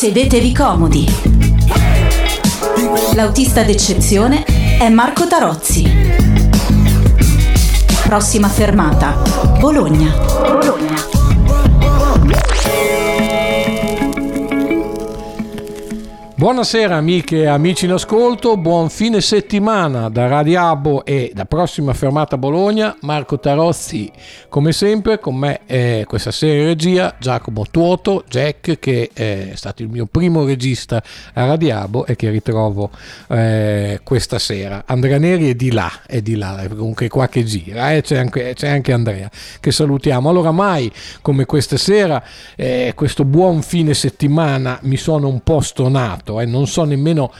Sedetevi comodi. L'autista d'eccezione è Marco Tarozzi. Prossima fermata, Bologna. Bologna. Buonasera amiche e amici in ascolto, buon fine settimana da Radiabo e da prossima fermata Bologna, Marco Tarozzi come sempre con me eh, questa sera in regia Giacomo Tuoto, Jack che è stato il mio primo regista a Radiabo e che ritrovo eh, questa sera. Andrea Neri è di là, è di là, comunque qua che gira, eh, c'è, anche, c'è, anche, Andrea che salutiamo. Allora mai come questa sera, eh, questo buon fine settimana mi sono un po' stonato fatto, eh, non so nemmeno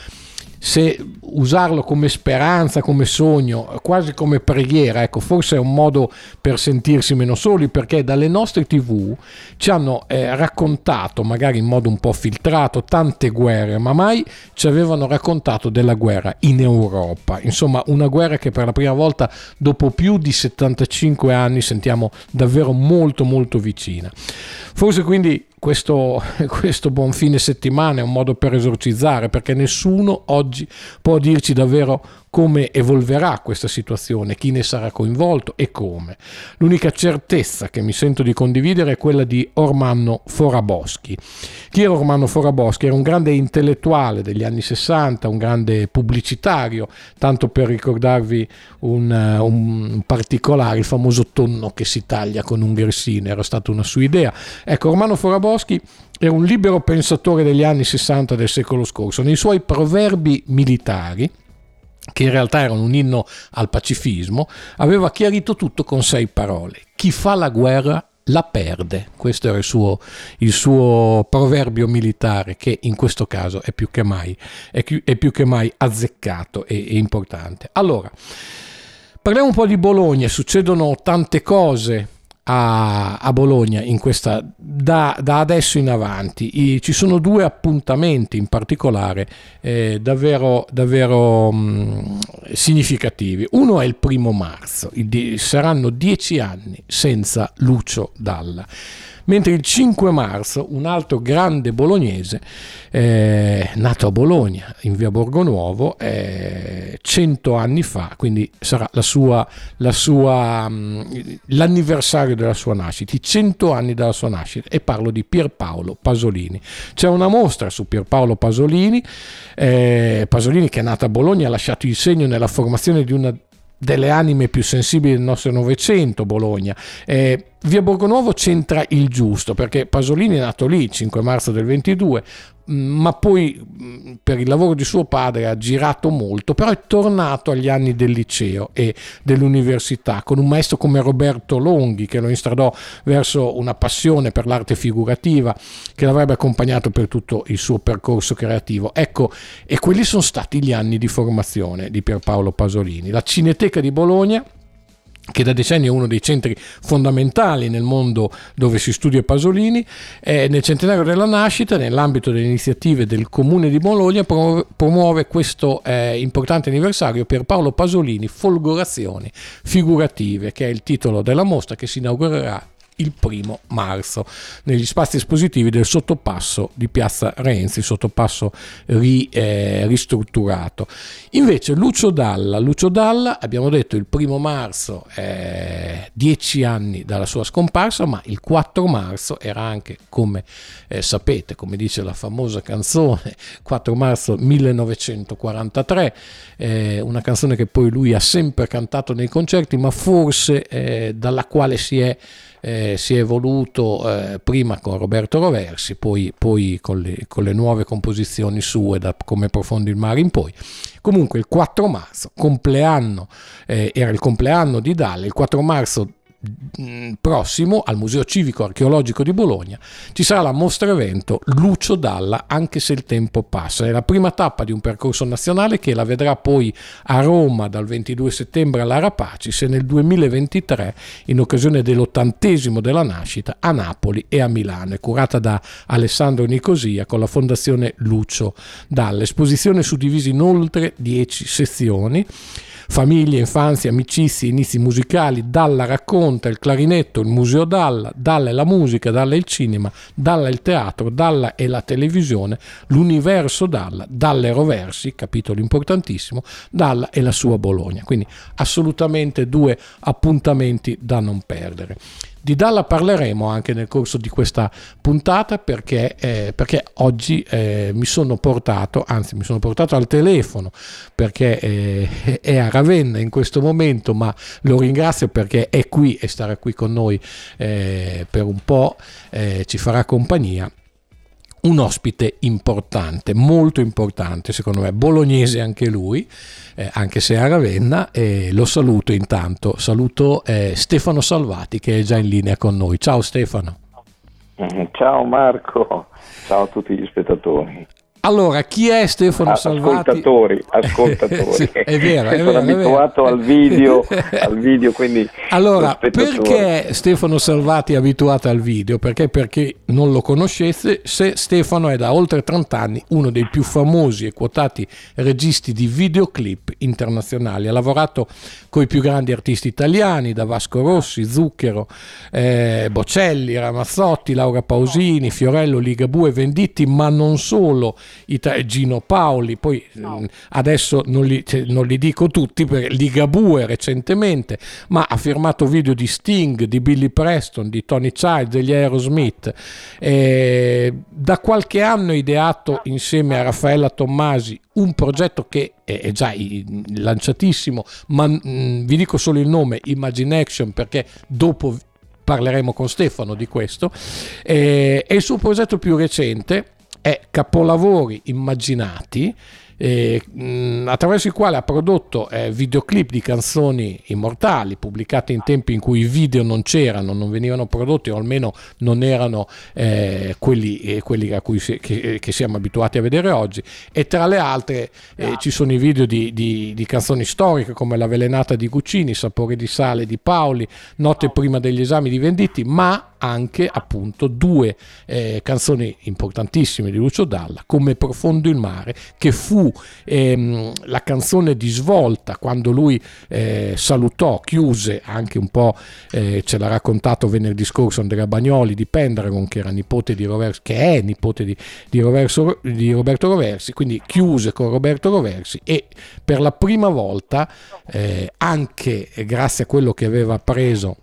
se usarlo come speranza, come sogno, quasi come preghiera, ecco, forse è un modo per sentirsi meno soli, perché dalle nostre tv ci hanno eh, raccontato, magari in modo un po' filtrato, tante guerre, ma mai ci avevano raccontato della guerra in Europa. Insomma, una guerra che per la prima volta dopo più di 75 anni sentiamo davvero molto molto vicina. Forse quindi questo, questo, buon fine settimana è un modo per esorcizzare perché nessuno oggi può dirci davvero come evolverà questa situazione, chi ne sarà coinvolto e come. L'unica certezza che mi sento di condividere è quella di Ormanno Foraboschi. Chi era Ormanno Foraboschi? Era un grande intellettuale degli anni 60, un grande pubblicitario, tanto per ricordarvi un, un particolare, il famoso tonno che si taglia con un grissino, era stata una sua idea. Ecco, Ormanno Foraboschi era un libero pensatore degli anni 60 del secolo scorso. Nei suoi proverbi militari, che in realtà erano un inno al pacifismo, aveva chiarito tutto con sei parole. Chi fa la guerra la perde. Questo era il suo, il suo, proverbio militare che in questo caso è più che mai, è più, che mai azzeccato e importante. Allora, parliamo un po' di Bologna, succedono tante cose a, a Bologna questa, da, da, adesso in avanti. I, ci sono due appuntamenti in particolare eh, davvero, davvero mh, significativi. Uno è il primo marzo, il, saranno dieci anni senza Lucio Dalla mentre il 5 marzo un altro grande bolognese, eh, nato a Bologna, in via Borgonuovo, eh, 100 anni fa, quindi sarà la sua, la sua, mm, l'anniversario della sua nascita, i 100 anni dalla sua nascita, e parlo di Pierpaolo Pasolini. C'è una mostra su Pierpaolo Pasolini, eh, Pasolini che è nato a Bologna, ha lasciato il segno nella formazione di una delle anime più sensibili del nostro Novecento, Bologna. Eh, Via Borgonuovo c'entra il giusto perché Pasolini è nato lì, 5 marzo del 22, ma poi per il lavoro di suo padre ha girato molto, però è tornato agli anni del liceo e dell'università con un maestro come Roberto Longhi che lo instradò verso una passione per l'arte figurativa che l'avrebbe accompagnato per tutto il suo percorso creativo. Ecco, e quelli sono stati gli anni di formazione di Pierpaolo Pasolini. La Cineteca di Bologna che da decenni è uno dei centri fondamentali nel mondo dove si studia Pasolini, eh, nel centenario della nascita, nell'ambito delle iniziative del Comune di Bologna, promuove questo eh, importante anniversario per Paolo Pasolini, Folgorazioni figurative, che è il titolo della mostra che si inaugurerà il primo marzo negli spazi espositivi del sottopasso di Piazza Renzi, sottopasso ri, eh, ristrutturato. Invece Lucio Dalla, Lucio Dalla abbiamo detto il primo marzo, eh, dieci anni dalla sua scomparsa, ma il 4 marzo era anche, come eh, sapete, come dice la famosa canzone, 4 marzo 1943, eh, una canzone che poi lui ha sempre cantato nei concerti, ma forse eh, dalla quale si è eh, si è evoluto eh, prima con Roberto Roversi, poi, poi con, le, con, le, nuove composizioni sue da Come profondo il mare in poi. Comunque il 4 marzo, compleanno, eh, era il compleanno di Dalle, il 4 marzo prossimo al Museo Civico Archeologico di Bologna ci sarà la mostra evento Lucio Dalla anche se il tempo passa. È la prima tappa di un percorso nazionale che la vedrà poi a Roma dal 22 settembre alla Rapacis e nel 2023 in occasione dell'ottantesimo della nascita a Napoli e a Milano è curata da Alessandro Nicosia con la fondazione Lucio Dalla. Esposizione suddivisa in oltre 10 sezioni famiglie, infanzia, amicizie, inizi musicali, Dalla racconta il clarinetto, il museo Dalla, Dalla è la musica, Dalla è il cinema, Dalla è il teatro, Dalla è la televisione, l'universo Dalla, Dalla è Roversi, capitolo importantissimo, Dalla è la sua Bologna. Quindi assolutamente due appuntamenti da non perdere. Di Dalla parleremo anche nel corso di questa puntata perché, eh, perché oggi eh, mi sono portato, anzi mi sono portato al telefono perché eh, è a Ravenna in questo momento, ma lo ringrazio perché è qui e starà qui con noi eh, per un po', eh, ci farà compagnia un ospite importante, molto importante secondo me, bolognese anche lui, eh, anche se a Ravenna, e lo saluto intanto, saluto eh, Stefano Salvati che è già in linea con noi. Ciao Stefano. Ciao Marco, ciao a tutti gli spettatori. Allora, chi è Stefano Salvati? Ascoltatori, ascoltatori. sì, è vero, è Sono vero, abituato al video, al video, quindi... Allora, perché Stefano Salvati è abituato al video? Perché per chi non lo conoscesse, se Stefano è da oltre 30 anni uno dei più famosi e quotati registi di videoclip internazionali. Ha lavorato con i più grandi artisti italiani, da Vasco Rossi, Zucchero, eh, Bocelli, Ramazzotti, Laura Pausini, Fiorello, Ligabue, Venditti, ma non solo Gino Paoli, poi no. adesso non li, cioè, non li, dico tutti, perché Ligabue recentemente, ma ha firmato video di Sting, di Billy Preston, di Tony Child, degli Aerosmith. Eh, da qualche anno ideato insieme a Raffaella Tommasi un progetto che è già lanciatissimo, ma mh, vi dico solo il nome, Imagine Action, perché dopo parleremo con Stefano di questo, eh, è il suo progetto più recente è capolavori immaginati eh, attraverso il quale ha prodotto eh, videoclip di canzoni immortali pubblicate in tempi in cui i video non c'erano, non venivano prodotti o almeno non erano eh, quelli, eh, quelli, a cui si, che, che, siamo abituati a vedere oggi. E tra le altre eh, ci sono i video di, di, di, canzoni storiche come La velenata di Guccini, Sapore di sale di Paoli, Notte prima degli esami di Venditti, ma anche appunto due eh, canzoni importantissime di Lucio Dalla come Profondo il mare che fu ehm, la canzone di svolta quando lui eh, salutò, chiuse anche un po' eh, ce l'ha raccontato venerdì scorso Andrea Bagnoli di Pendragon che nipote di Roversi che è nipote di, di, Roverso, di Roberto Roversi quindi chiuse con Roberto Roversi e per la prima volta eh, anche grazie a quello che aveva preso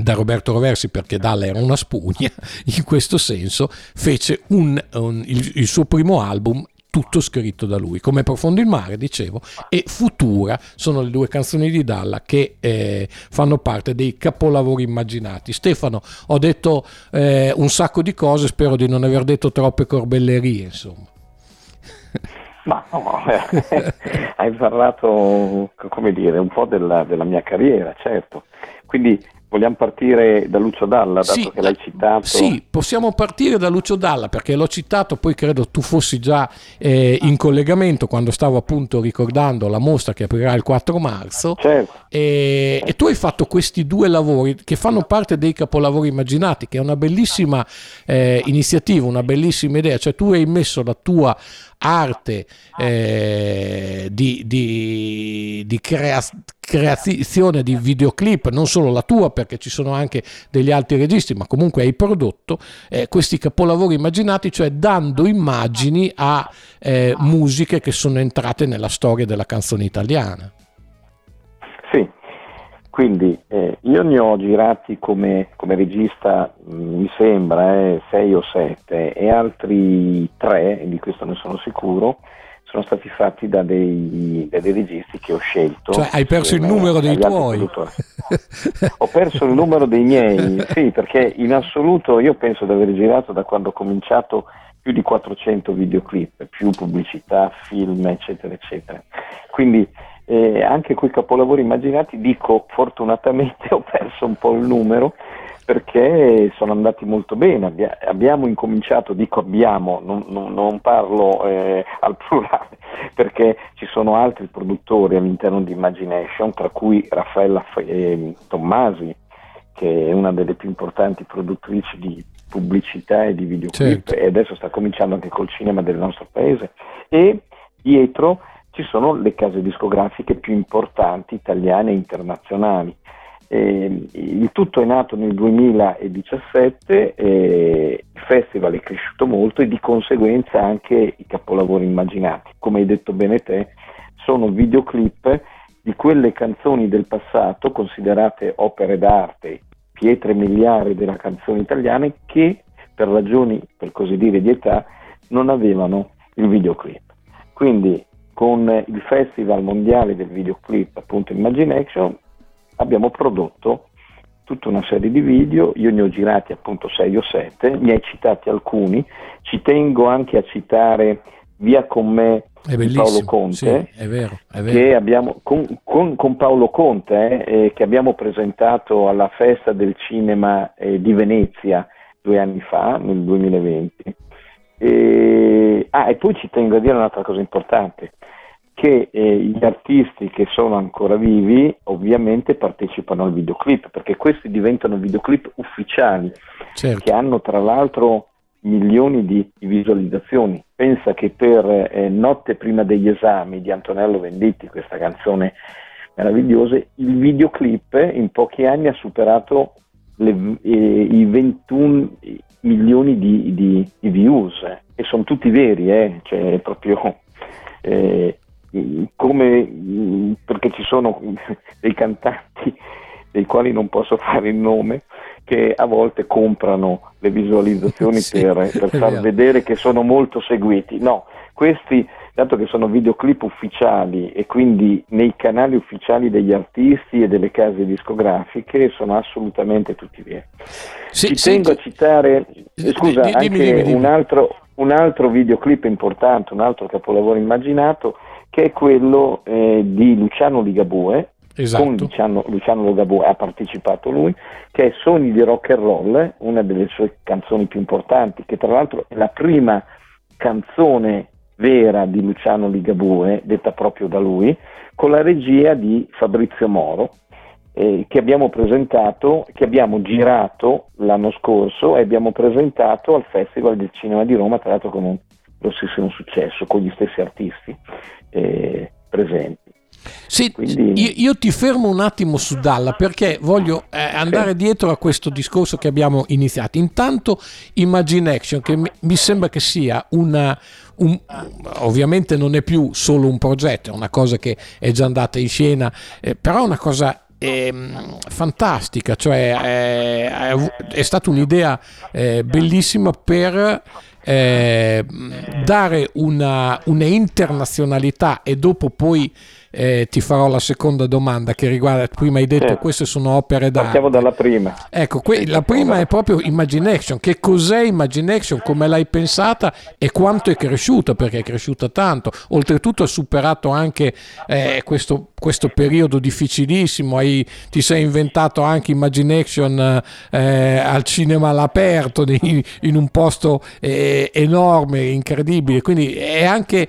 da Roberto Roversi perché Dalla era una spugna, in questo senso fece un, un, il, il suo primo album tutto scritto da lui, come Profondo il mare, dicevo, e Futura sono le due canzoni di Dalla che eh, fanno parte dei capolavori immaginati. Stefano, ho detto eh, un sacco di cose, spero di non aver detto troppe corbellerie, insomma. Ma no, hai parlato, come dire, un po' della, della mia carriera, certo. Quindi Vogliamo partire da Lucio Dalla, dato sì, che l'hai citato? Sì, possiamo partire da Lucio Dalla perché l'ho citato, poi credo tu fossi già eh, in collegamento quando stavo appunto ricordando la mostra che aprirà il 4 marzo. Certo. E, e tu hai fatto questi due lavori che fanno parte dei capolavori immaginati, che è una bellissima eh, iniziativa, una bellissima idea, cioè tu hai messo la tua arte eh, di, di, di crea- creazione di videoclip, non solo la tua perché ci sono anche degli altri registi, ma comunque hai prodotto eh, questi capolavori immaginati, cioè dando immagini a eh, musiche che sono entrate nella storia della canzone italiana. Quindi eh, io ne ho girati come, come regista, mh, mm, mi sembra, eh, sei o sette, e altri tre, di questo ne sono sicuro, sono stati fatti da dei, da dei registi che ho scelto. Cioè hai perso il numero dei tuoi? ho perso il numero dei miei, sì, perché in assoluto io penso di aver girato da quando ho cominciato più di 400 videoclip, più pubblicità, film, eccetera, eccetera. Quindi eh, anche quei capolavori immaginati, dico fortunatamente ho perso un po' il numero perché sono andati molto bene, abbiamo incominciato, dico abbiamo, non, non, non parlo eh, al plurale, perché ci sono altri produttori all'interno di Imagination, tra cui Raffaella eh, Tommasi, che è una delle più importanti produttrici di pubblicità e di videoclip certo. e adesso sta cominciando anche col cinema del nostro paese, e dietro ci sono le case discografiche più importanti italiane e internazionali. Eh, il tutto è nato nel 2017, eh, il festival è cresciuto molto e di conseguenza anche i capolavori immaginati. Come hai detto bene te, sono videoclip di quelle canzoni del passato considerate opere d'arte, pietre miliari della canzone italiana che per ragioni per così dire di età non avevano il videoclip. Quindi con il Festival Mondiale del Videoclip, appunto Imagination, abbiamo prodotto tutta una serie di video, io ne ho girati appunto 6 o 7, ne hai citati alcuni, ci tengo anche a citare Via con me di Paolo Conte, sì, è vero, è vero. Che abbiamo, con, con, con, Paolo Conte eh, che abbiamo presentato alla festa del cinema eh, di Venezia due anni fa, nel 2020. E, ah, e poi ci tengo a dire un'altra cosa importante, che eh, gli artisti che sono ancora vivi ovviamente partecipano al videoclip, perché questi diventano videoclip ufficiali, certo. che hanno tra l'altro milioni di, visualizzazioni. Pensa che per eh, Notte prima degli esami di Antonello Venditti, questa canzone meravigliosa, il videoclip in pochi anni ha superato le, eh, i 21 milioni di, di, di, views e sono tutti veri, eh? cioè proprio eh, come perché ci sono dei cantanti dei quali non posso fare il nome che a volte comprano le visualizzazioni sì, per, per far vedere che sono molto seguiti. No, questi, dato che sono videoclip ufficiali e quindi nei canali ufficiali degli artisti e delle case discografiche, sono assolutamente tutti veri. Sì, Ci tengo a citare, scusa, dimmi, anche dimmi, dimmi. Un, altro, un altro videoclip importante, un altro capolavoro immaginato, che è quello eh, di Luciano Ligabue, esatto. con Luciano, Luciano Ligabue ha partecipato lui, che è Sogni di rock and roll, una delle sue canzoni più importanti, che tra l'altro è la prima canzone vera di Luciano Ligabue, detta proprio da lui, con la regia di Fabrizio Moro, eh, che abbiamo presentato, che abbiamo girato l'anno scorso e abbiamo presentato al Festival del Cinema di Roma, tra l'altro con un grossissimo successo, con gli stessi artisti eh, presenti. Sì, Quindi... io, io, ti fermo un attimo su Dalla perché voglio eh, andare sì. dietro a questo discorso che abbiamo iniziato. Intanto Imagination, che mi, mi sembra che sia una, un, ovviamente non è più solo un progetto, è una cosa che è già andata in scena, eh, però è una cosa eh, fantastica, cioè è, è stata un'idea eh, bellissima per eh, dare una, una internazionalità e dopo poi eh, ti farò la seconda domanda che riguarda, prima hai detto certo. queste sono opere d'arte. Partiamo dalla prima. Ecco, que- la prima è proprio Imagination. Che cos'è Imagination? Come l'hai pensata e quanto è cresciuta? Perché è cresciuta tanto. Oltretutto ha superato anche eh, questo, questo, periodo difficilissimo. Hai, ti sei inventato anche Imagination eh, al cinema all'aperto, in, in un posto eh, enorme, incredibile. Quindi è anche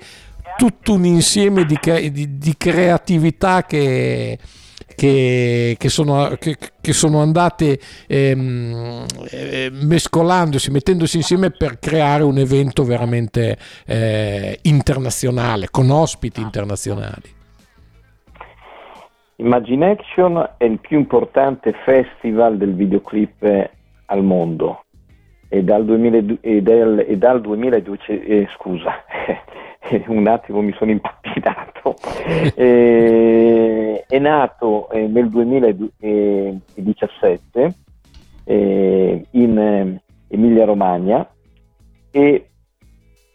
tutto un insieme di, di, di creatività che, che, che, sono, che, sono, andate ehm, eh, mescolandosi, mettendosi insieme per creare un evento veramente eh, internazionale, con ospiti internazionali. Imagination è il più importante festival del videoclip al mondo e dal, 2000, e dal, e dal 2002, eh, scusa, un attimo mi sono impappinato, eh, è nato eh, nel 2017 eh, in eh, Emilia Romagna e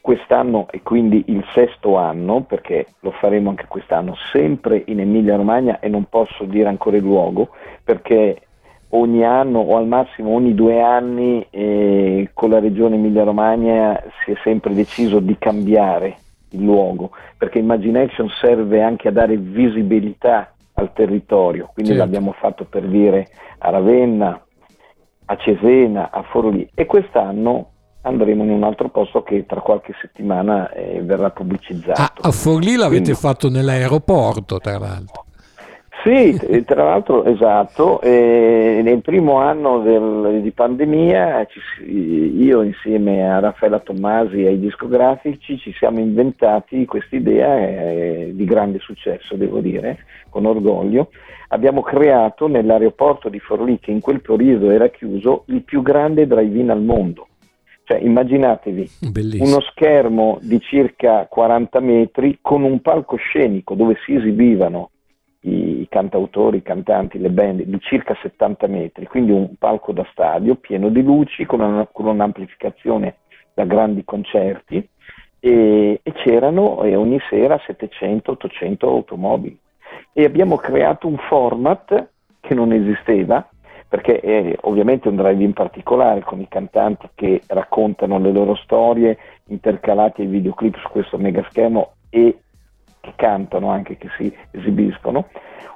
quest'anno è quindi il sesto anno, perché lo faremo anche quest'anno, sempre in Emilia Romagna e non posso dire ancora il luogo, perché ogni anno o al massimo ogni due anni eh, con la regione Emilia Romagna si è sempre deciso di cambiare il luogo, perché Imagination serve anche a dare visibilità al territorio, quindi certo. l'abbiamo fatto per dire a Ravenna, a Cesena, a Forlì e quest'anno andremo in un altro posto che tra qualche settimana eh, verrà pubblicizzato. Ah, a Forlì l'avete quindi, fatto nell'aeroporto, tra l'altro. Sì, tra l'altro esatto, eh, nel primo anno del, di pandemia io insieme a Raffaella Tommasi e ai discografici ci siamo inventati questa idea eh, di grande successo, devo dire, con orgoglio. Abbiamo creato nell'aeroporto di Forlì, che in quel periodo era chiuso, il più grande drive-in al mondo. Cioè, immaginatevi Bellissimo. uno schermo di circa 40 metri con un palcoscenico dove si esibivano i cantautori, i cantanti, le band di circa 70 metri, quindi un palco da stadio pieno di luci con, una, con un'amplificazione da grandi concerti e, e c'erano e ogni sera 700-800 automobili. E abbiamo creato un format che non esisteva perché è ovviamente un drive in particolare con i cantanti che raccontano le loro storie intercalati ai videoclip su questo mega schermo e che cantano anche, che si esibiscono.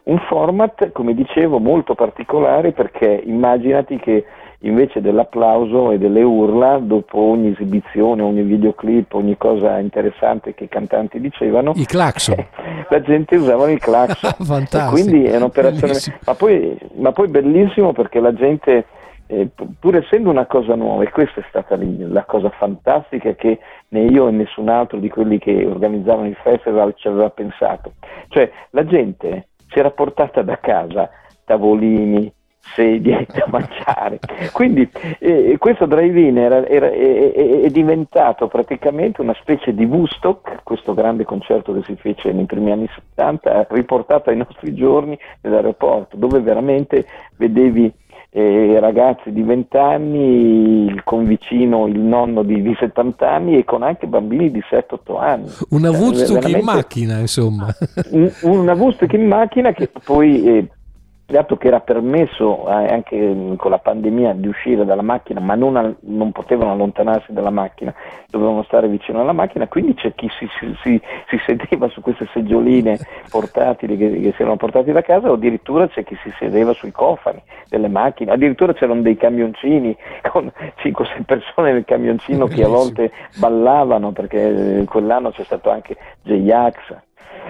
Un format, come dicevo, molto particolare perché immaginati che invece dell'applauso e delle urla, dopo ogni esibizione, ogni videoclip, ogni cosa interessante che i cantanti dicevano, i clacson. la gente usava il clacson. Fantastico. quindi è un'operazione, ma poi, ma poi bellissimo perché la gente eh, pur essendo una cosa nuova, e questa è stata la cosa fantastica che né io e nessun altro di quelli che organizzavano il festival ci aveva pensato. Cioè la gente si era portata da casa tavolini, sedie da mangiare. Quindi eh, questo drive-in era, era, è, è, diventato praticamente una specie di Woodstock, questo grande concerto che si fece nei primi anni 70, riportato ai nostri giorni nell'aeroporto, dove veramente vedevi eh, ragazzi di 20 anni, il convicino, il nonno di, di 70 anni e con anche bambini di 7-8 anni. Una cioè, Woodstock in macchina, insomma. una Woodstock in macchina che poi eh, dato che era permesso eh, anche mm, con la pandemia di uscire dalla macchina, ma non, non, potevano allontanarsi dalla macchina, dovevano stare vicino alla macchina, quindi c'è chi si, si, si, si sedeva su queste seggioline portatili che, che, si erano portati da casa o addirittura c'è chi si sedeva sui cofani delle macchine, addirittura c'erano dei camioncini con 5-6 persone nel camioncino che a volte ballavano perché quell'anno c'è stato anche J-Ax.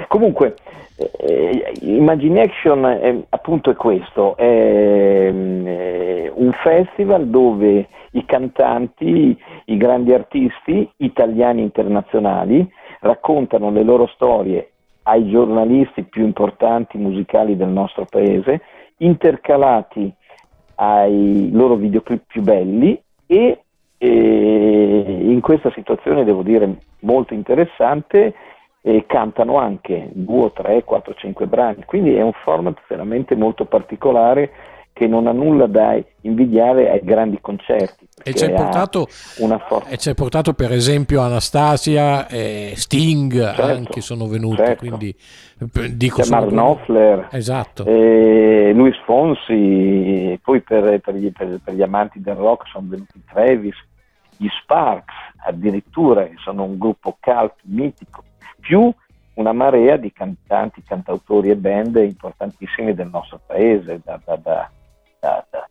Comunque, eh, Imagination è, appunto è questo, è, eh, un festival dove i cantanti, i grandi artisti italiani e internazionali raccontano le loro storie ai giornalisti più importanti musicali del nostro paese, intercalati ai loro videoclip più belli e, e in questa situazione devo dire molto interessante e cantano anche due, tre, quattro, cinque brani, quindi è un format veramente molto particolare che non ha nulla da invidiare ai grandi concerti. E ci, e hai portato per esempio Anastasia e Sting certo, anche sono venuti, certo. quindi dico C'è Mark Knopfler, esatto. e Luis Fonsi, poi per, per, gli, per, per, gli, amanti del rock sono venuti Travis, gli Sparks addirittura, che sono un gruppo cult mitico più una marea di cantanti, cantautori e band importantissimi del nostro paese. Da, da, da,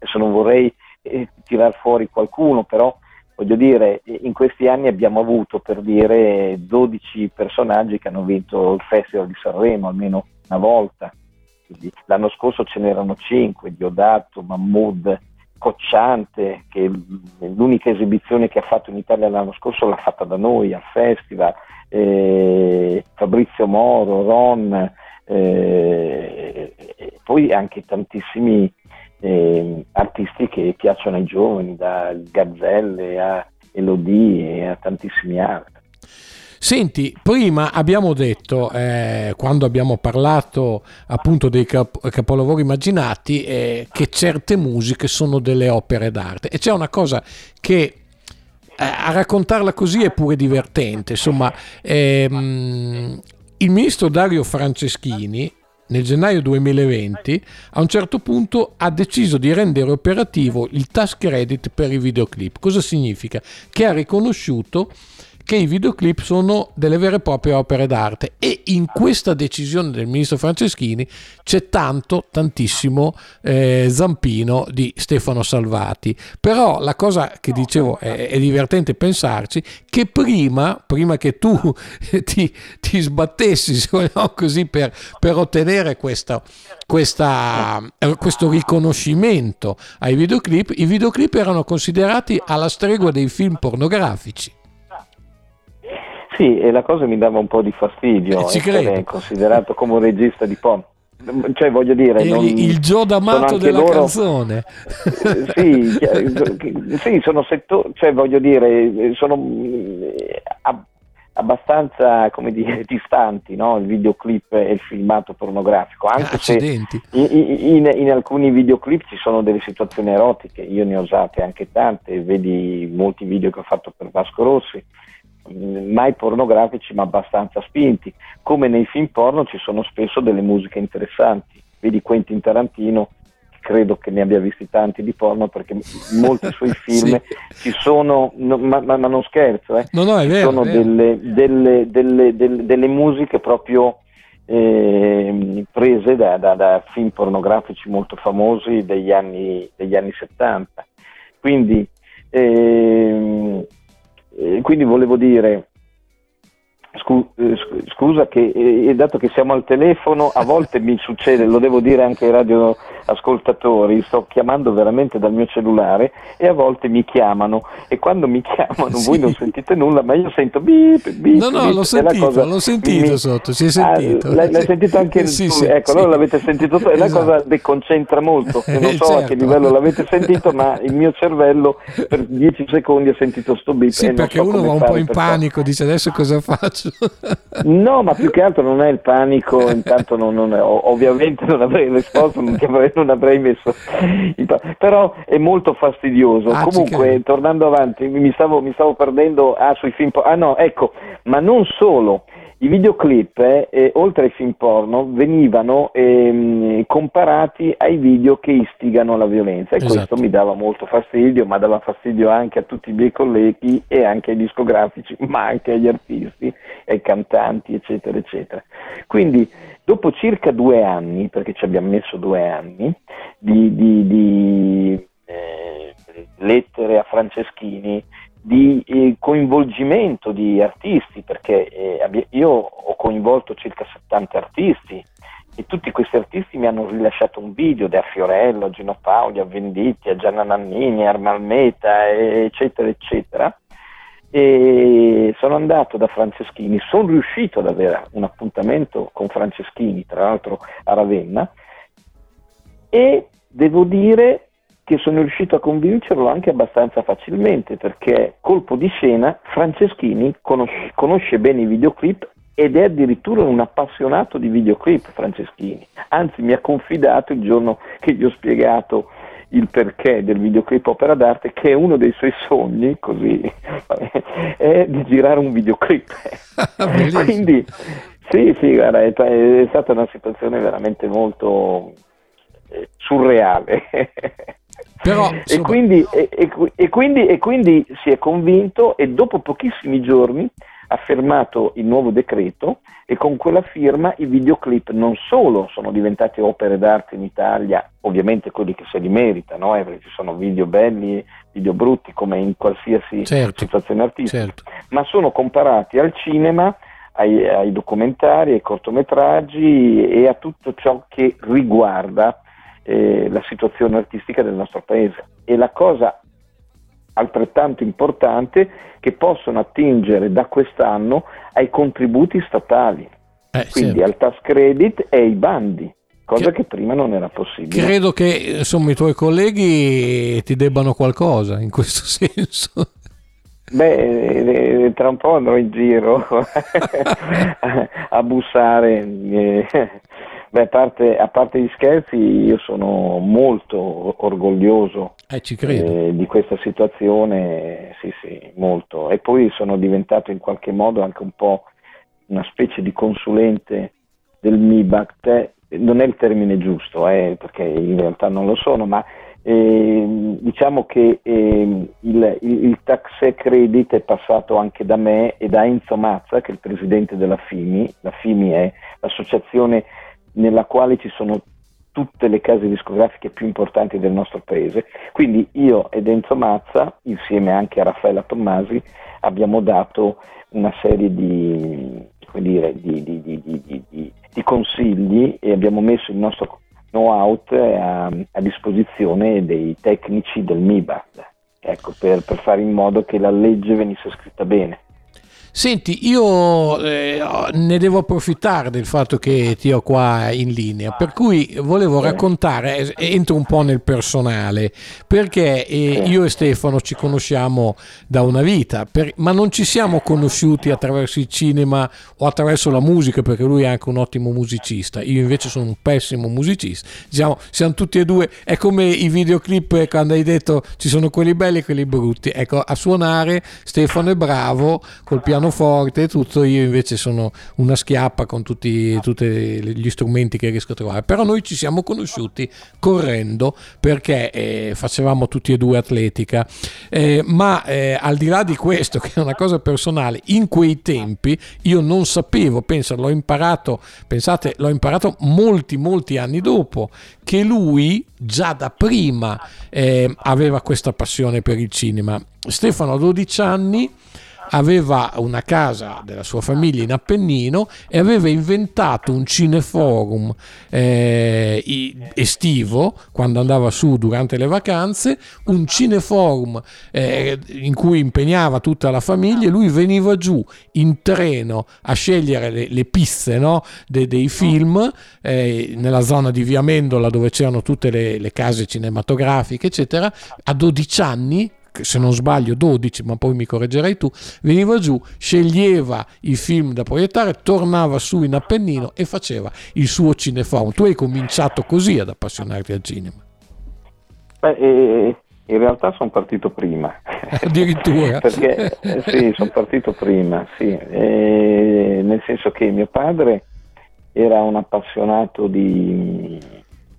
adesso non vorrei eh, tirar fuori qualcuno, però voglio dire, in questi anni abbiamo avuto per dire 12 personaggi che hanno vinto il Festival di Sanremo almeno una volta. L'anno scorso ce n'erano 5, Diodato, Mahmood, Cocciante, che l'unica esibizione che ha fatto in Italia l'anno scorso l'ha fatta da noi al festival, eh, Fabrizio Moro, Ron, eh, poi anche tantissimi eh, artisti che piacciono ai giovani, da Gazzelle a Elodie e a tantissimi altri. Senti, prima abbiamo detto, eh, quando abbiamo parlato appunto dei cap- capolavori immaginati, eh, che certe musiche sono delle opere d'arte. E c'è una cosa che eh, a raccontarla così è pure divertente. Insomma, ehm, il ministro Dario Franceschini nel gennaio 2020 a un certo punto ha deciso di rendere operativo il task credit per i videoclip. Cosa significa? Che ha riconosciuto che i videoclip sono delle vere e proprie opere d'arte e in questa decisione del ministro Franceschini c'è tanto, tantissimo eh, zampino di Stefano Salvati. Però la cosa che dicevo è, è divertente pensarci che prima, prima che tu ti, ti sbattessi, se vogliamo così, per, per ottenere questo, questa, eh, questo riconoscimento ai videoclip, i videoclip erano considerati alla stregua dei film pornografici. Sì, e la cosa mi dava un po' di fastidio, Eh, essere considerato come un regista di porno. Cioè, voglio dire, Eri non- il Gio D'Amato della loro- canzone. Eh, sì, sì, sono settori, cioè voglio dire, eh, sono ab- abbastanza, come dire, distanti, no? Il videoclip e il filmato pornografico, anche se Accidenti. in, in- in alcuni videoclip ci sono delle situazioni erotiche, io ne ho usate anche tante, vedi molti video che ho fatto per Vasco Rossi, mai pornografici ma abbastanza spinti, come nei film porno ci sono spesso delle musiche interessanti, vedi Quentin Tarantino, credo che ne abbia visti tanti di porno perché in molti suoi film ci sono, no, ma, ma- ma non scherzo, eh, No, no, è ci vero. sono delle, delle- delle- delle- musiche proprio ehm, prese da, da- da film pornografici molto famosi degli anni, degli anni 70. Quindi, ehm, eh, quindi volevo dire, eh, scusa che eh, dato che siamo al telefono, a volte mi succede, lo devo dire anche ai radioascoltatori, sto chiamando veramente dal mio cellulare e a volte mi chiamano e quando mi chiamano Sì. voi non sentite nulla, ma io sento bip, bip, No, no, bip, l'ho sentito, cosa l'ho sentito mi- sotto, si è Ah, sentito. l'hai, l'hai Sì. sentito anche Sì, tu? sì, ecco, allora l'avete sentito tu la Esatto. cosa deconcentra molto. Io non Eh, so a che certo. livello l'avete sentito, ma il mio cervello per 10 secondi ha sentito sto beep. Sì, e perché so uno va un po' in panico, dice adesso cosa faccio? No, ma più che altro non è il panico, intanto non, non è- ov- ovviamente non avrei risposto, non avrei, non avrei messo però è molto fastidioso. Ah, Comunque, tornando avanti, mi stavo, mi stavo perdendo ah, sui film Ah no, ecco, ma non solo. I videoclip, eh, oltre ai film porno, venivano ehm, comparati ai video che istigano alla violenza e Esatto. questo mi dava molto fastidio, ma dava fastidio anche a tutti i miei colleghi e anche ai discografici, ma anche agli artisti, ai cantanti, eccetera, eccetera. Quindi, dopo circa due anni, perché ci abbiamo messo due anni, di, di- di, eh, lettere a Franceschini, di eh, coinvolgimento di artisti, perché eh, io ho coinvolto circa 70 artisti e tutti questi artisti mi hanno rilasciato un video da Fiorello, a Gino Paoli, a Venditti, a Gianna Nannini, a Armalmeta, eccetera, eccetera. E sono andato da Franceschini, sono riuscito ad avere un appuntamento con Franceschini, tra l'altro a Ravenna, e devo dire che sono riuscito a convincerlo anche abbastanza facilmente perché colpo di scena Franceschini conosce, conosce bene i videoclip ed è addirittura un appassionato di videoclip Franceschini, anzi mi ha confidato il giorno che gli ho spiegato il perché del videoclip opera d'arte che è uno dei suoi sogni così è di girare un videoclip. Quindi sì sì guarda, è, è stata una situazione veramente molto eh, surreale Però, e, insomma- quindi, e- e- e quindi- e quindi si è convinto e dopo pochissimi giorni ha firmato il nuovo decreto e con quella firma i videoclip non solo sono diventati opere d'arte in Italia, ovviamente quelli che se li meritano, eh, perché ci sono video belli, video brutti come in qualsiasi Certo, situazione artistica, certo. ma sono comparati al cinema, ai, ai documentari, ai cortometraggi e a tutto ciò che riguarda eh, la situazione artistica del nostro paese. E la cosa altrettanto importante che possono attingere da quest'anno ai contributi statali, Eh, quindi certo. al tax credit e ai bandi, cosa Che- prima non era possibile. Credo che insomma i tuoi colleghi ti debbano qualcosa in questo senso. Beh, eh, tra un po' andrò in giro a bussare. Eh. Beh, a parte, a parte gli scherzi, io sono molto orgoglioso Eh, eh, di questa situazione, sì, sì, molto. E poi sono diventato in qualche modo anche un po' una specie di consulente del MIBACT. Non è il termine giusto, eh, perché in realtà non lo sono, ma eh, diciamo che eh, il, il, il, tax credit è passato anche da me e da Enzo Mazza, che è il presidente della FIMI. La FIMI è l'associazione nella quale ci sono tutte le case discografiche più importanti del nostro paese. Quindi io ed Enzo Mazza, insieme anche a Raffaella Tommasi, abbiamo dato una serie di, dire, di, di, di consigli e abbiamo messo il nostro know-how a, a, disposizione dei tecnici del MIBAD, ecco, per, per fare in modo che la legge venisse scritta bene. Senti, io eh, ne devo approfittare del fatto che ti ho qua in linea, per cui volevo raccontare, eh, entro un po' nel personale, perché eh, io e Stefano ci conosciamo da una vita, per, ma non ci siamo conosciuti attraverso il cinema o attraverso la musica, perché lui è anche un ottimo musicista, io invece sono un pessimo musicista. Diciamo, siamo tutti e due, è come i videoclip quando hai detto ci sono quelli belli e quelli brutti. Ecco, a suonare Stefano è bravo col piano pianoforte e tutto, io invece sono una schiappa con tutti, gli strumenti che riesco a trovare. Però noi ci siamo conosciuti correndo perché eh, facevamo tutti e due atletica. Eh, ma eh, al di là di questo, che è una cosa personale, in quei tempi io non sapevo, pensa, l'ho imparato, pensate, l'ho imparato molti, molti anni dopo, che lui già da prima eh, aveva questa passione per il cinema. Stefano a 12 anni aveva una casa della sua famiglia in Appennino e aveva inventato un cineforum eh, estivo quando andava su durante le vacanze, un cineforum eh, in cui impegnava tutta la famiglia e lui veniva giù in treno a scegliere le, le piste no, de, dei film eh, nella zona di Via Mendola dove c'erano tutte le, le case cinematografiche eccetera a 12 anni se non sbaglio 12, ma poi mi correggerai tu, veniva giù, sceglieva i film da proiettare, tornava su in Appennino e faceva il suo cineforum. Tu hai cominciato così ad appassionarti al cinema. Beh, eh, in realtà sono partito prima. Addirittura? Perché eh, sì, sono partito prima, sì. Eh, nel senso che mio padre era un appassionato di,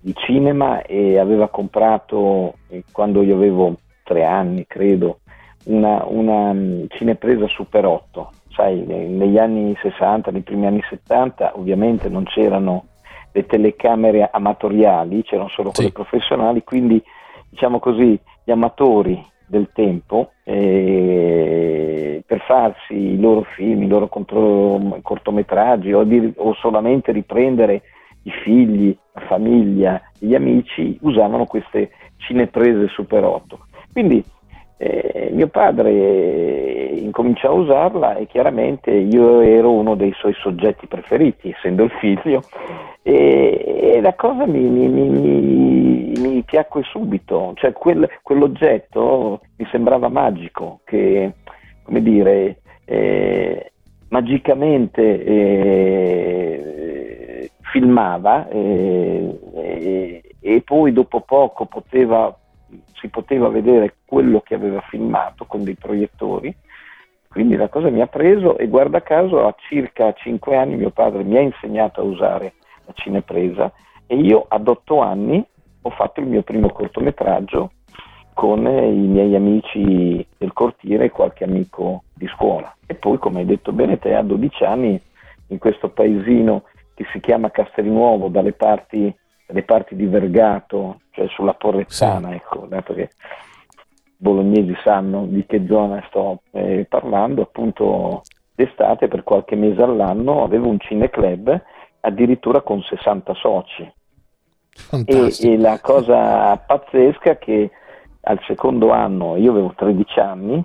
di cinema e aveva comprato, quando io avevo tre anni, credo, una, una mm, cinepresa Super 8. Sai, negli anni 60, nei primi anni 70, ovviamente non c'erano le telecamere amatoriali, c'erano solo quelle sì. professionali, quindi diciamo così, gli amatori del tempo eh, per farsi i loro film, i loro contro- cortometraggi o, di, o, solamente riprendere i figli, la famiglia, gli amici usavano queste cineprese Super 8. Quindi eh, mio padre incominciò a usarla e chiaramente io ero uno dei suoi soggetti preferiti, essendo il figlio, e, e la cosa mi, mi, mi, mi, piacque subito, cioè quel, quell'oggetto mi sembrava magico, che come dire, eh, magicamente eh, filmava eh, e poi dopo poco poteva si poteva vedere quello che aveva filmato con dei proiettori. Quindi la cosa mi ha preso e guarda caso a circa 5 anni mio padre mi ha insegnato a usare la cinepresa e io ad 8 anni ho fatto il mio primo cortometraggio con i miei amici del cortile e qualche amico di scuola. E poi, come hai detto bene te, a 12 anni in questo paesino che si chiama Castelnuovo, dalle parti le parti di Vergato, cioè sulla Porrettana, sì. ecco, dato che i bolognesi sanno di che zona sto eh, parlando, appunto d'estate per qualche mese all'anno avevo un cineclub addirittura con 60 soci. E, e, la cosa pazzesca è che al secondo anno, io avevo 13 anni,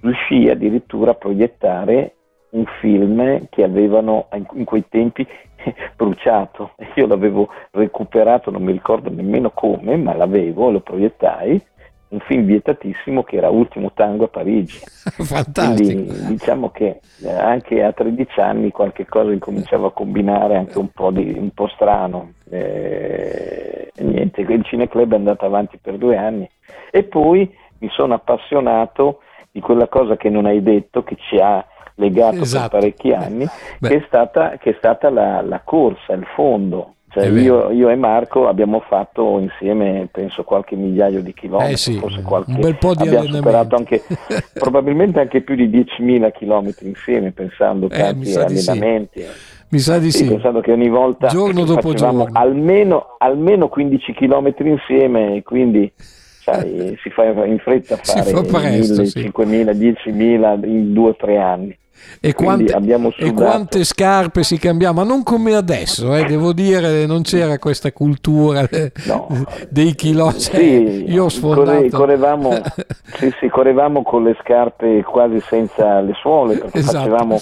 riuscii addirittura a proiettare un film che avevano in quei tempi bruciato. Io l'avevo recuperato, non mi ricordo nemmeno come, ma l'avevo, lo proiettai. Un film vietatissimo che era Ultimo Tango a Parigi. Fantastico. Quindi diciamo che eh, anche a 13 anni qualche cosa incominciava a combinare anche un po', di, un po strano. Eh, niente, il cineclub è andato avanti per due anni. E poi mi sono appassionato di quella cosa che non hai detto, che ci ha legato esatto. per parecchi anni, che è stata, che è stata la, la, corsa, il fondo. Cioè io, io, e Marco abbiamo fatto insieme, penso, qualche migliaio di chilometri, eh sì, forse qualche, un bel po' di abbiamo superato anche, probabilmente anche più di 10.000 chilometri insieme, pensando eh, tanti allenamenti. Sì. Mi sa di sì, sì. Pensando che ogni volta giorno dopo giorno. Almeno, almeno 15 chilometri insieme, quindi sai, si fa in fretta a fare fa presto, 1.000, sì. 5.000, 10.000 in due o tre anni. E quante, e quante, scarpe si cambiava, ma non come adesso, eh, devo dire, non c'era questa cultura no. dei chilometri. Sì, Io ho sfondato. Correvamo, sì, sì, correvamo con le scarpe quasi senza le suole, esatto. facevamo...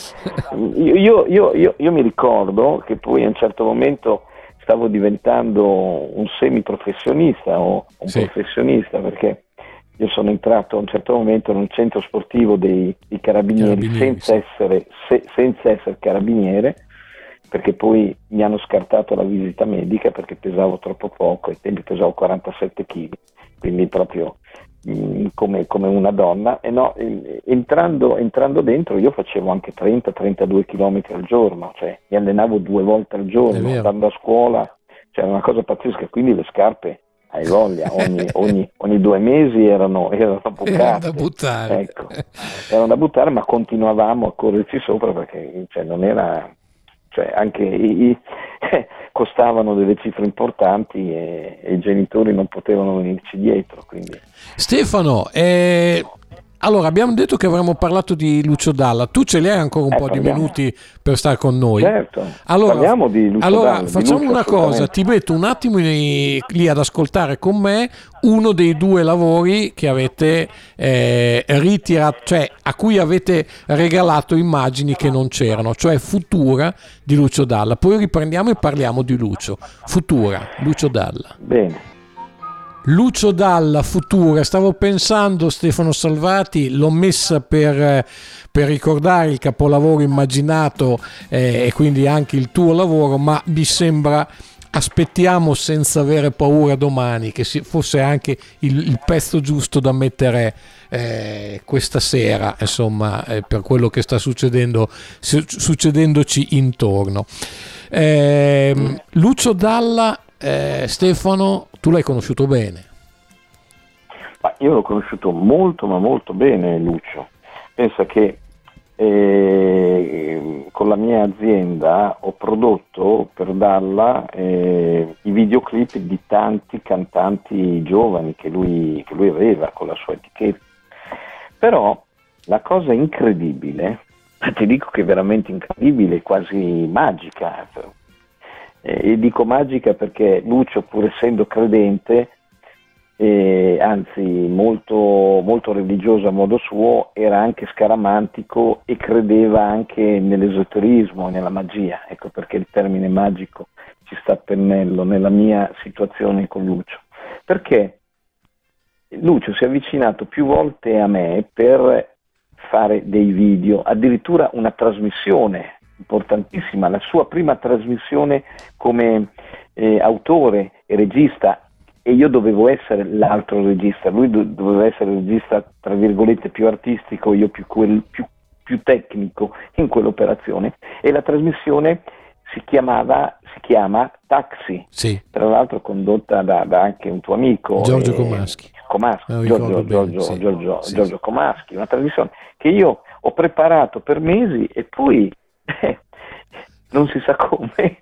Io, io, io, io mi ricordo che poi a un certo momento stavo diventando un semiprofessionista o un sì. professionista perché io sono entrato a un certo momento in un centro sportivo dei, dei carabinieri, carabinieri senza, sì. essere, se, senza essere carabiniere perché poi mi hanno scartato la visita medica perché pesavo troppo poco, ai tempi pesavo 47 kg, quindi proprio mh, mm, come, come, una donna. E no, entrando, entrando, dentro io facevo anche 30-32 km al giorno, cioè mi allenavo due volte al giorno, andando a scuola, cioè una cosa pazzesca, quindi le scarpe hai voglia, ogni, ogni, ogni, due mesi erano, erano. Erano da buttare. Ecco, erano da buttare, ma continuavamo a correrci sopra perché cioè, non era, cioè, anche i, i, costavano delle cifre importanti e, e, i genitori non potevano venirci dietro. Quindi. Stefano, eh, allora, abbiamo detto che avremmo parlato di Lucio Dalla. Tu ce li hai ancora un eh, po' parliamo. di minuti per stare con noi? Certo. Allora, parliamo di Lucio allora Dalla. facciamo Lucio, una cosa: ti metto un attimo lì ad ascoltare con me uno dei due lavori che avete eh, ritirato, cioè a cui avete regalato immagini che non c'erano, cioè Futura di Lucio Dalla. Poi riprendiamo e parliamo di Lucio. Futura, Lucio Dalla. Bene. Lucio Dalla, Futura, stavo pensando Stefano Salvati, l'ho messa per, per ricordare il capolavoro immaginato eh, e quindi anche il tuo lavoro, ma mi sembra aspettiamo senza avere paura domani che fosse anche il, il pezzo giusto da mettere eh, questa sera, insomma, eh, per quello che sta succedendo, su, succedendoci intorno. Eh, Lucio Dalla eh, Stefano, tu l'hai conosciuto bene. Ma io l'ho conosciuto molto, ma molto bene Lucio. Pensa che eh, con la mia azienda ho prodotto per Dalla eh, i videoclip di tanti cantanti giovani che lui, che lui aveva con la sua etichetta. Però la cosa incredibile, ti dico che è veramente incredibile, quasi magica, e dico magica perché Lucio, pur essendo credente, eh, anzi molto, molto, religioso a modo suo, era anche scaramantico e credeva anche nell'esoterismo, nella magia. Ecco perché il termine magico ci sta a pennello nella mia situazione con Lucio. Perché Lucio si è avvicinato più volte a me per fare dei video, addirittura una trasmissione importantissima, la sua prima trasmissione come eh, autore e regista e io dovevo essere l'altro regista, lui do- doveva essere il regista tra virgolette più artistico, io più, quel, più, più tecnico in quell'operazione e la trasmissione si chiamava si chiama Taxi, sì. tra l'altro condotta da, da, anche un tuo amico Giorgio eh, Comaschi, Comaschi Giorgio, Giorgio, sì. Giorgio, sì, Giorgio Comaschi, una trasmissione che io ho preparato per mesi e poi eh, non si sa come,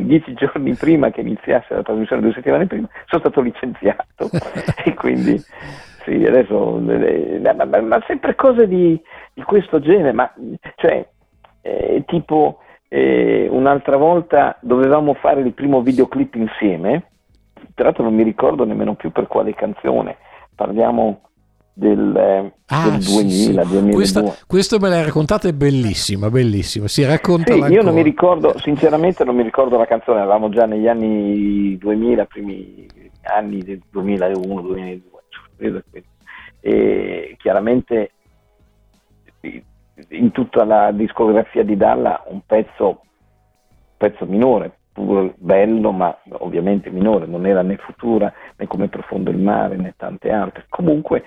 dieci giorni prima che iniziasse la trasmissione, due settimane prima, sono stato licenziato. E quindi sì, adesso, ma, ma, ma sempre cose di, di, questo genere, ma cioè, eh, tipo eh, un'altra volta dovevamo fare il primo videoclip insieme, tra l'altro non mi ricordo nemmeno più per quale canzone, parliamo del, ah, del 2000, sì, sì. Questa, questa, me l'hai raccontata, è bellissima, bellissima. Si racconta sì, io non mi ricordo, sinceramente non mi ricordo la canzone, eravamo già negli anni 2000, primi anni del 2001-2002, e chiaramente in tutta la discografia di Dalla un pezzo, pezzo minore, pur bello, ma ovviamente minore, non era né Futura né Come profondo il mare né tante altre. Comunque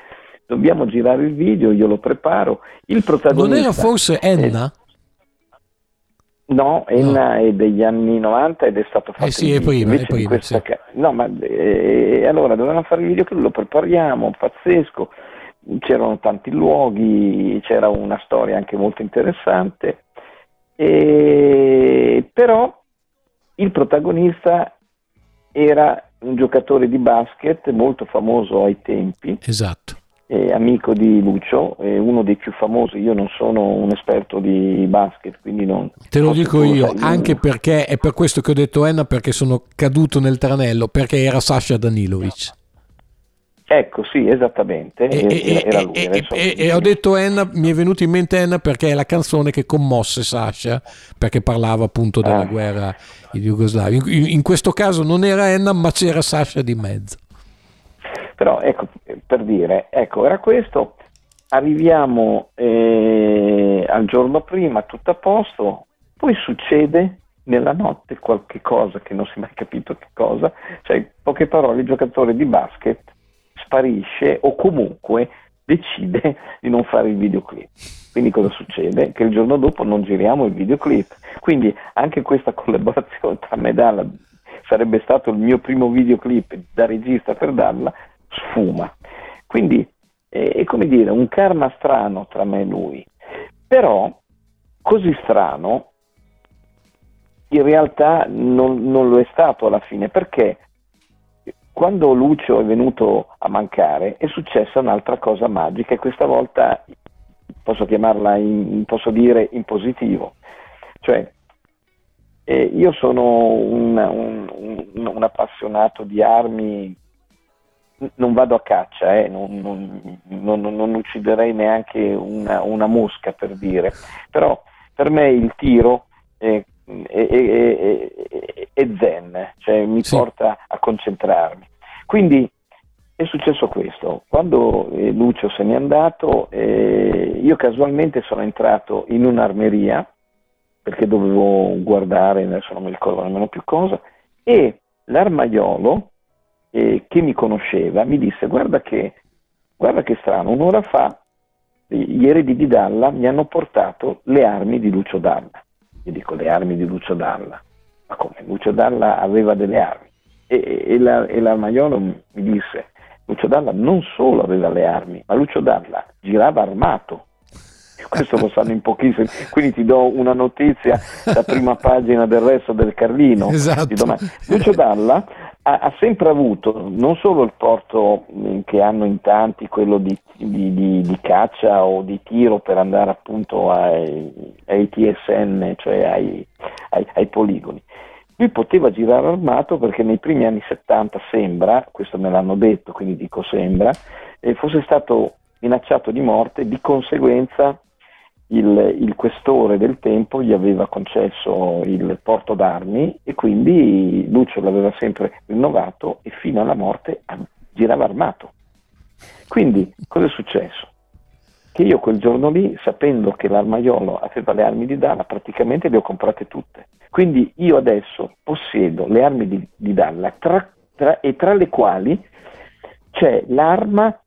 dobbiamo girare il video, io lo preparo. Il protagonista... Non era forse Enna? No, Enna ah. è degli anni 90 ed è stato fatto eh sì, è prima, è prima sì. ca- No, ma eh, allora dovevano fare il videoclip, lo prepariamo, pazzesco, c'erano tanti luoghi, c'era una storia anche molto interessante, e... però il protagonista era un giocatore di basket molto famoso ai tempi. Esatto eh, amico di Lucio, eh, uno dei più famosi. Io non sono un esperto di basket, quindi non. Te lo dico io, anche perché è per questo che ho detto Enna, perché sono caduto nel tranello, perché era Sasha Danilovic. Ecco, sì, esattamente. E, era, lui, e, e, e, ho detto Enna, mi è venuto in mente Enna perché è la canzone che commosse Sasha, perché parlava appunto della ah. guerra in Jugoslavia. In, in, questo caso non era Enna, ma c'era Sasha di mezzo. Però ecco, per dire, ecco, era questo, arriviamo eh, al giorno prima, tutto a posto, poi succede nella notte qualche cosa che non si è mai capito che cosa, cioè in poche parole il giocatore di basket sparisce o comunque decide di non fare il videoclip. Quindi cosa succede? Che il giorno dopo non giriamo il videoclip. Quindi anche questa collaborazione tra me e Dalla sarebbe stato il mio primo videoclip da regista per Dalla, sfuma. Quindi è, come dire un karma strano tra me e lui, però così strano in realtà non, non, lo è stato alla fine perché quando Lucio è venuto a mancare è successa un'altra cosa magica e questa volta posso chiamarla in, posso dire in positivo cioè eh, io sono un, un, un, un appassionato di armi non vado a caccia, eh, non, non, non, non, ucciderei neanche una, una, mosca per dire, però per me il tiro è, è, è, è zen, cioè mi sì. porta a concentrarmi. Quindi è successo questo, quando eh, Lucio se n'è andato, eh, io casualmente sono entrato in un'armeria, perché dovevo guardare, adesso non mi ricordo nemmeno più cosa, e l'armaiolo eh, che mi conosceva mi disse guarda che, guarda che strano, un'ora fa gli eredi di Dalla mi hanno portato le armi di Lucio Dalla. Io dico le armi di Lucio Dalla, ma come? Lucio Dalla aveva delle armi. E, e, la, e l'armaiolo mi disse, Lucio Dalla non solo aveva le armi, ma Lucio Dalla girava armato. Questo lo sanno in pochissimi, quindi ti do una notizia da prima pagina del resto del Carlino. Esatto. Lucio Dalla ha, ha, sempre avuto non solo il porto mm, che hanno in tanti, quello di, di, di, di caccia o di tiro per andare appunto ai, ai TSN, cioè ai, ai, ai poligoni. Lui poteva girare armato perché nei primi anni 70 sembra, questo me l'hanno detto, quindi dico sembra, eh, fosse stato minacciato di morte, di conseguenza il, il, questore del tempo gli aveva concesso il porto d'armi e quindi Lucio l'aveva sempre rinnovato e fino alla morte girava armato. Quindi cosa è successo? Che io quel giorno lì, sapendo che l'armaiolo aveva le armi di Dalla, praticamente le ho comprate tutte. Quindi io adesso possiedo le armi di, di Dalla tra, tra, e tra le quali c'è l'arma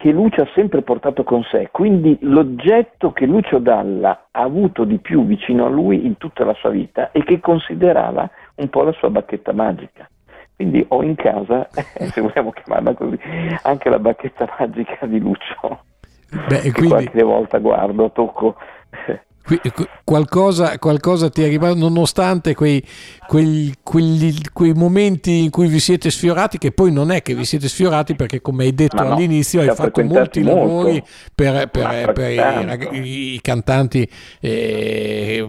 che Lucio ha sempre portato con sé, quindi l'oggetto che Lucio Dalla ha avuto di più vicino a lui in tutta la sua vita e che considerava un po' la sua bacchetta magica. Quindi ho in casa, se vogliamo chiamarla così, anche la bacchetta magica di Lucio. Beh, quindi... Qualche volta guardo, tocco Qualcosa, qualcosa, ti è arrivato nonostante quei, quei, quegli, quei, momenti in cui vi siete sfiorati, che poi non è che vi siete sfiorati perché come hai detto no, all'inizio hai fatto molti molto. lavori per, per, per i, i, cantanti eh,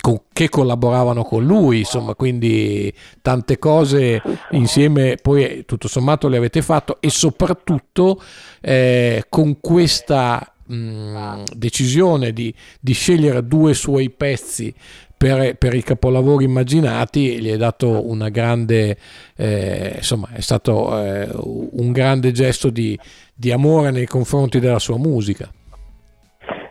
con, che collaboravano con lui, insomma, quindi tante cose insieme poi tutto sommato le avete fatto e soprattutto eh, con questa mh, decisione di, di, scegliere due suoi pezzi per, per, i capolavori immaginati gli è dato una grande, eh, insomma, è stato eh, un grande gesto di, di, amore nei confronti della sua musica.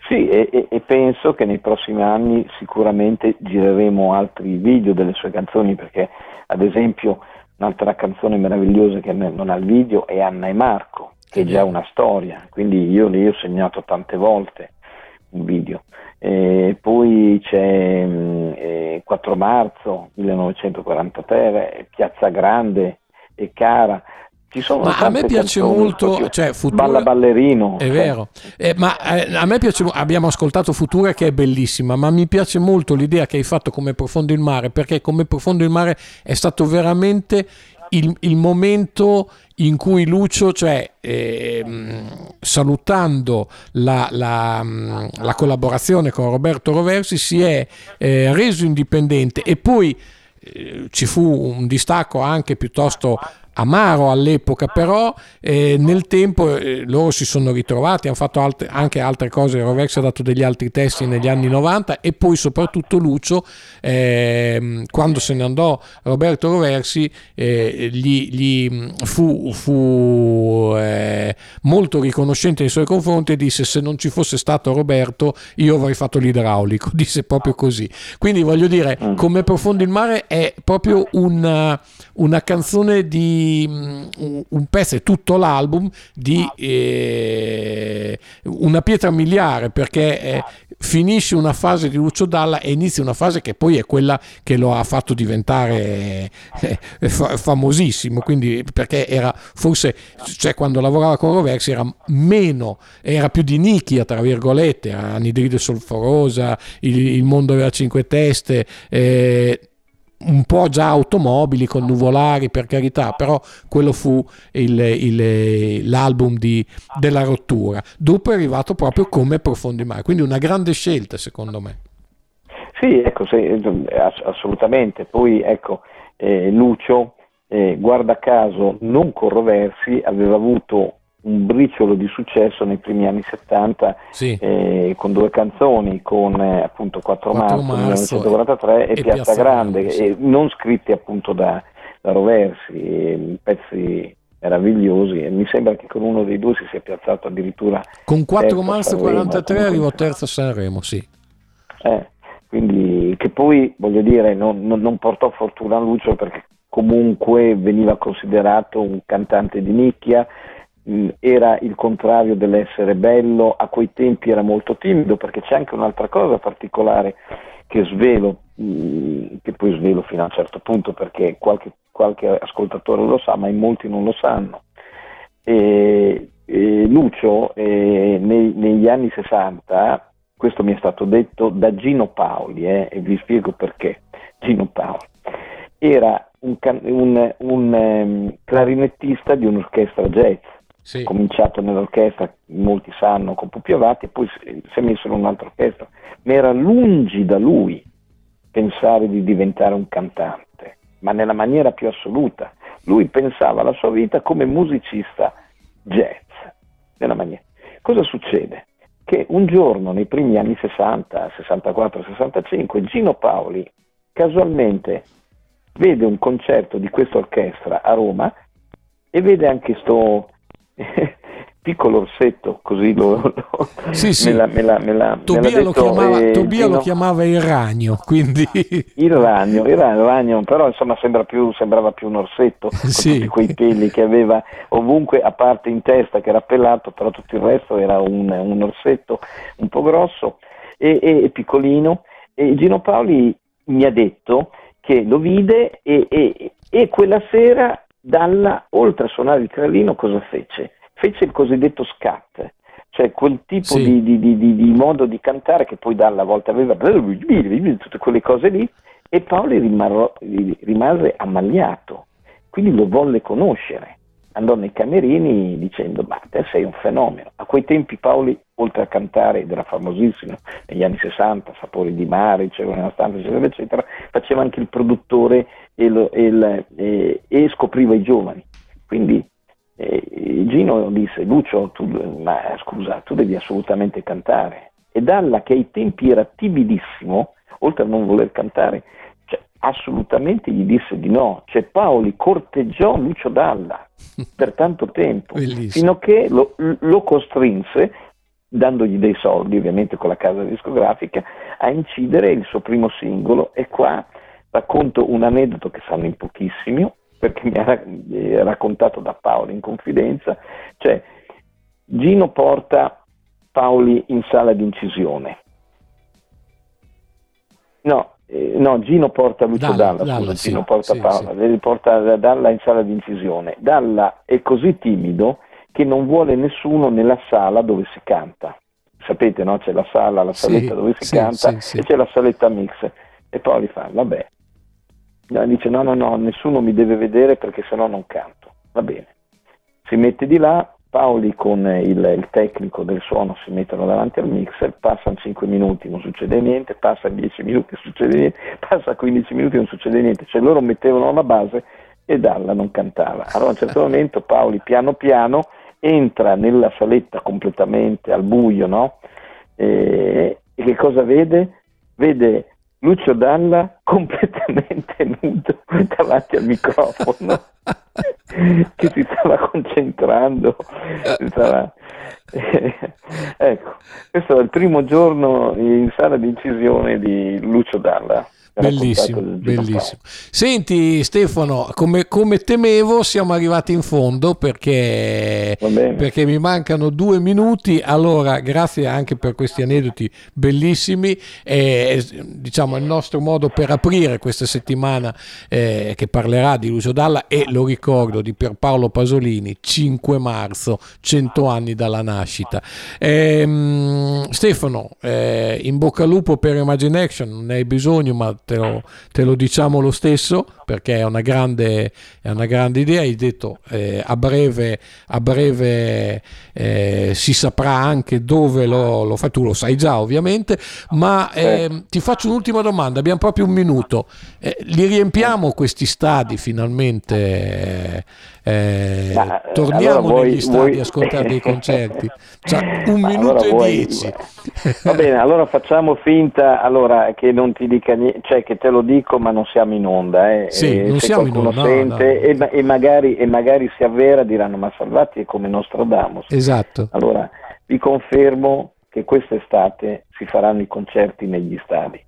Sì, e, e, penso che nei prossimi anni sicuramente gireremo altri video delle sue canzoni perché ad esempio un'altra canzone meravigliosa che non ha il video è Anna e Marco che è già una storia, quindi io lì ho segnato tante volte, un video. Eh, poi c'è mm, eh, 4 marzo 1943, Piazza Grande e Cara. ma a me piace molto, cioè, Futura, Balla Ballerino. È cioè. vero, eh, ma eh, a me piace, abbiamo ascoltato Futura che è bellissima, ma mi piace molto l'idea che hai fatto come Profondo il mare, perché come Profondo il mare è stato veramente il, il momento in cui Lucio, cioè eh, salutando la, la, la, collaborazione con Roberto Roversi, si è eh, reso indipendente. E poi eh, ci fu un distacco anche piuttosto amaro all'epoca, però eh, nel tempo eh, loro si sono ritrovati, hanno fatto alt- anche altre cose, Rovex ha dato degli altri testi negli anni 90 e poi soprattutto Lucio, eh, quando se ne andò Roberto Roversi, eh, gli, gli, fu, fu eh, molto riconoscente nei suoi confronti e disse se non ci fosse stato Roberto io avrei fatto l'idraulico, disse proprio così. Quindi voglio dire, mm. come profondo il mare è proprio una, una canzone di un pezzo, è tutto l'album di eh, una pietra miliare perché eh, finisce una fase di Lucio Dalla e inizia una fase che poi è quella che lo ha fatto diventare eh, famosissimo, quindi perché era forse, cioè quando lavorava con Roversi era meno, era più di nicchia tra virgolette, anidride solforosa, il, il mondo aveva cinque teste, eh, un po' già automobili con nuvolari per carità, però quello fu il, il, l'album di, della rottura. Dopo è arrivato proprio come Profondi Mare, quindi una grande scelta secondo me. Sì, ecco, sì, assolutamente. Poi ecco, eh, Lucio, eh, guarda caso, non controversi, aveva avuto un briciolo di successo nei primi anni 70 sì. eh, con due canzoni, con eh, appunto 4, 4 marzo, 1943 e, e, Piazza, Piazza Grande, Grande sì. non scritti appunto da, da Roversi, pezzi meravigliosi e mi sembra che con uno dei due si sia piazzato addirittura con 4 marzo 43 arrivò terzo a Sanremo, sì. Eh, quindi che poi voglio dire non, non, non portò fortuna a Lucio perché comunque veniva considerato un cantante di nicchia Mm, era il contrario dell'essere bello, a quei tempi era molto timido perché c'è anche un'altra cosa particolare che svelo, mm, che poi svelo fino a un certo punto perché qualche, qualche ascoltatore lo sa ma in molti non lo sanno. E, e Lucio eh, nei, negli anni 60, questo mi è stato detto da Gino Paoli eh, e vi spiego perché, Gino Paoli era un, un, un um, clarinettista di un'orchestra jazz sì. cominciato nell'orchestra, molti sanno, con Pupi Avati, e poi si è messo in un'altra orchestra, ma era lungi da lui pensare di diventare un cantante, ma nella maniera più assoluta. Lui pensava alla sua vita come musicista jazz. Maniera. Cosa succede? Che un giorno, nei primi anni 60, 64, 65, Gino Paoli casualmente vede un concerto di questa orchestra a Roma e vede anche sto piccolo orsetto, così lo, lo sì, sì. Me la, me la, me la, Tobia, lo, chiamava, eh, Tobia lo chiamava il ragno, quindi... Il ragno, il ragno, il ragno però insomma sembra più, sembrava più un orsetto, con sì. tutti quei peli che aveva ovunque, a parte in testa che era pelato, però tutto il resto era un, un orsetto un po' grosso e, e, e, piccolino. E Gino Paoli mi ha detto che lo vide e, e quella sera Dalla, oltre a suonare il cralino, cosa fece? Fece il cosiddetto scat, cioè quel tipo sì. di, di, di, di, modo di cantare che poi Dalla a volte aveva tutte quelle cose lì e Paoli rimarro, rimase ammaliato, quindi lo volle conoscere andò nei camerini dicendo ma te sei un fenomeno. A quei tempi Paoli, oltre a cantare, ed era famosissimo negli anni 60, Sapori di mare, c'era una stanza, eccetera, eccetera, faceva anche il produttore e, lo, e, il, e, e scopriva i giovani. Quindi eh, Gino disse, Lucio, tu, ma scusa, tu devi assolutamente cantare. E Dalla, che ai tempi era timidissimo, oltre a non voler cantare, assolutamente gli disse di no. Cioè Paoli corteggiò Lucio Dalla per tanto tempo, Bellissimo. fino a che lo, lo, costrinse, dandogli dei soldi ovviamente con la casa discografica, a incidere il suo primo singolo e qua racconto un aneddoto che sanno in pochissimi, perché mi ha raccontato da Paolo in confidenza, cioè Gino porta Paoli in sala di incisione. No, eh, no, Gino porta Lucio Dalla, Dalla, Dalla Gino sì, porta sì, Paola, sì. porta Dalla in sala di incisione. Dalla è così timido che non vuole nessuno nella sala dove si canta. Sapete, no? C'è la sala, la saletta dove si canta e c'è la saletta mix. E Paoli fa, vabbè. Dice no, no, no, nessuno mi deve vedere perché sennò non canto. Va bene. Si mette di là, Paoli con il, il, tecnico del suono si mettono davanti al mixer, passano 5 minuti, non succede niente, passa 10 minuti, non succede niente, passa 15 minuti, non succede niente, cioè loro mettevano la base e Dalla non cantava. Allora a un certo momento Paoli piano piano entra nella saletta completamente al buio, no? E, e che cosa vede? Vede Lucio Dalla completamente nudo davanti al microfono che si stava concentrando stava... ecco questo è il primo giorno in sala di incisione di Lucio Dalla Bellissimo, bellissimo. Senti Stefano, come, come, temevo siamo arrivati in fondo perché, perché, mi mancano due minuti, allora grazie anche per questi aneddoti bellissimi, eh, diciamo il nostro modo per aprire questa settimana eh, che parlerà di Lucio Dalla e lo ricordo di Pierpaolo Pasolini, 5 marzo, 100 anni dalla nascita. Eh, Stefano, in bocca al lupo per Imagine Action, non ne hai bisogno ma te lo, te lo, diciamo lo stesso perché è una grande, è una grande idea. Hai detto eh, a breve, a breve eh, si saprà anche dove lo, lo, fai, tu lo sai già ovviamente, ma eh, ti faccio un'ultima domanda, abbiamo proprio un minuto. Eh, li riempiamo questi stadi finalmente? Eh, Ma, torniamo allora voi, negli stadi voi... a ascoltare dei concerti. Cioè, un minuto allora e voi... dieci. Va bene, allora facciamo finta allora, che non ti dica niente, cioè che te lo dico ma non siamo in onda. Eh. Sì, e non siamo in onda. Sente, no, no. E, e, magari, e, magari, si avvera diranno ma Salvati è come Nostradamus. Esatto. Allora vi confermo che quest'estate si faranno i concerti negli stadi.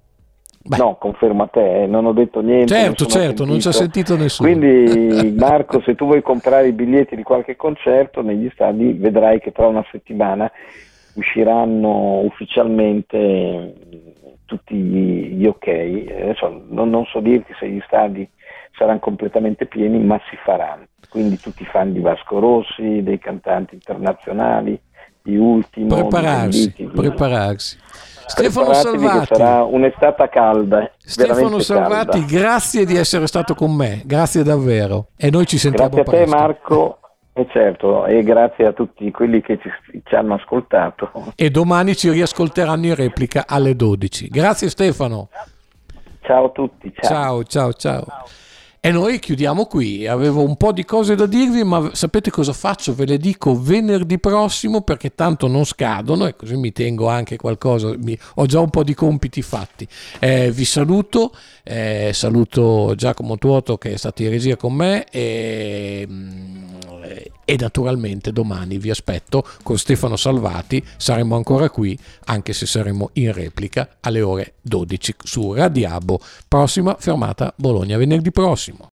Beh. No, confermo a te, eh, non ho detto niente. Certo, certo, non ci ha sentito nessuno. Quindi Marco, se tu vuoi comprare i biglietti di qualche concerto negli stadi, vedrai che tra una settimana usciranno ufficialmente tutti gli, ok. Adesso non, non so dirti se gli stadi saranno completamente pieni, ma si faranno. Quindi tutti i fan di Vasco Rossi, dei cantanti internazionali, di Ultimo. Prepararsi, di prepararsi. Stefano Salvati. Sarà un'estate calda. Stefano Salvati, calda. grazie di essere stato con me, grazie davvero. E noi ci sentiamo grazie presto. Grazie a te Marco. E certo, e grazie a tutti quelli che ci, ci, hanno ascoltato. E domani ci riascolteranno in replica alle 12. Grazie Stefano. Ciao a tutti. Ciao, ciao, ciao. ciao. E noi chiudiamo qui. Avevo un po' di cose da dirvi, ma sapete cosa faccio? Ve le dico venerdì prossimo perché tanto non scadono e così mi tengo anche qualcosa. Mi, ho già un po' di compiti fatti. Eh, vi saluto, eh, saluto Giacomo Tuoto che è stato in regia con me e, e naturalmente domani vi aspetto con Stefano Salvati. Saremo ancora qui, anche se saremo in replica alle ore 12 su Radiabo. Prossima fermata Bologna venerdì prossimo.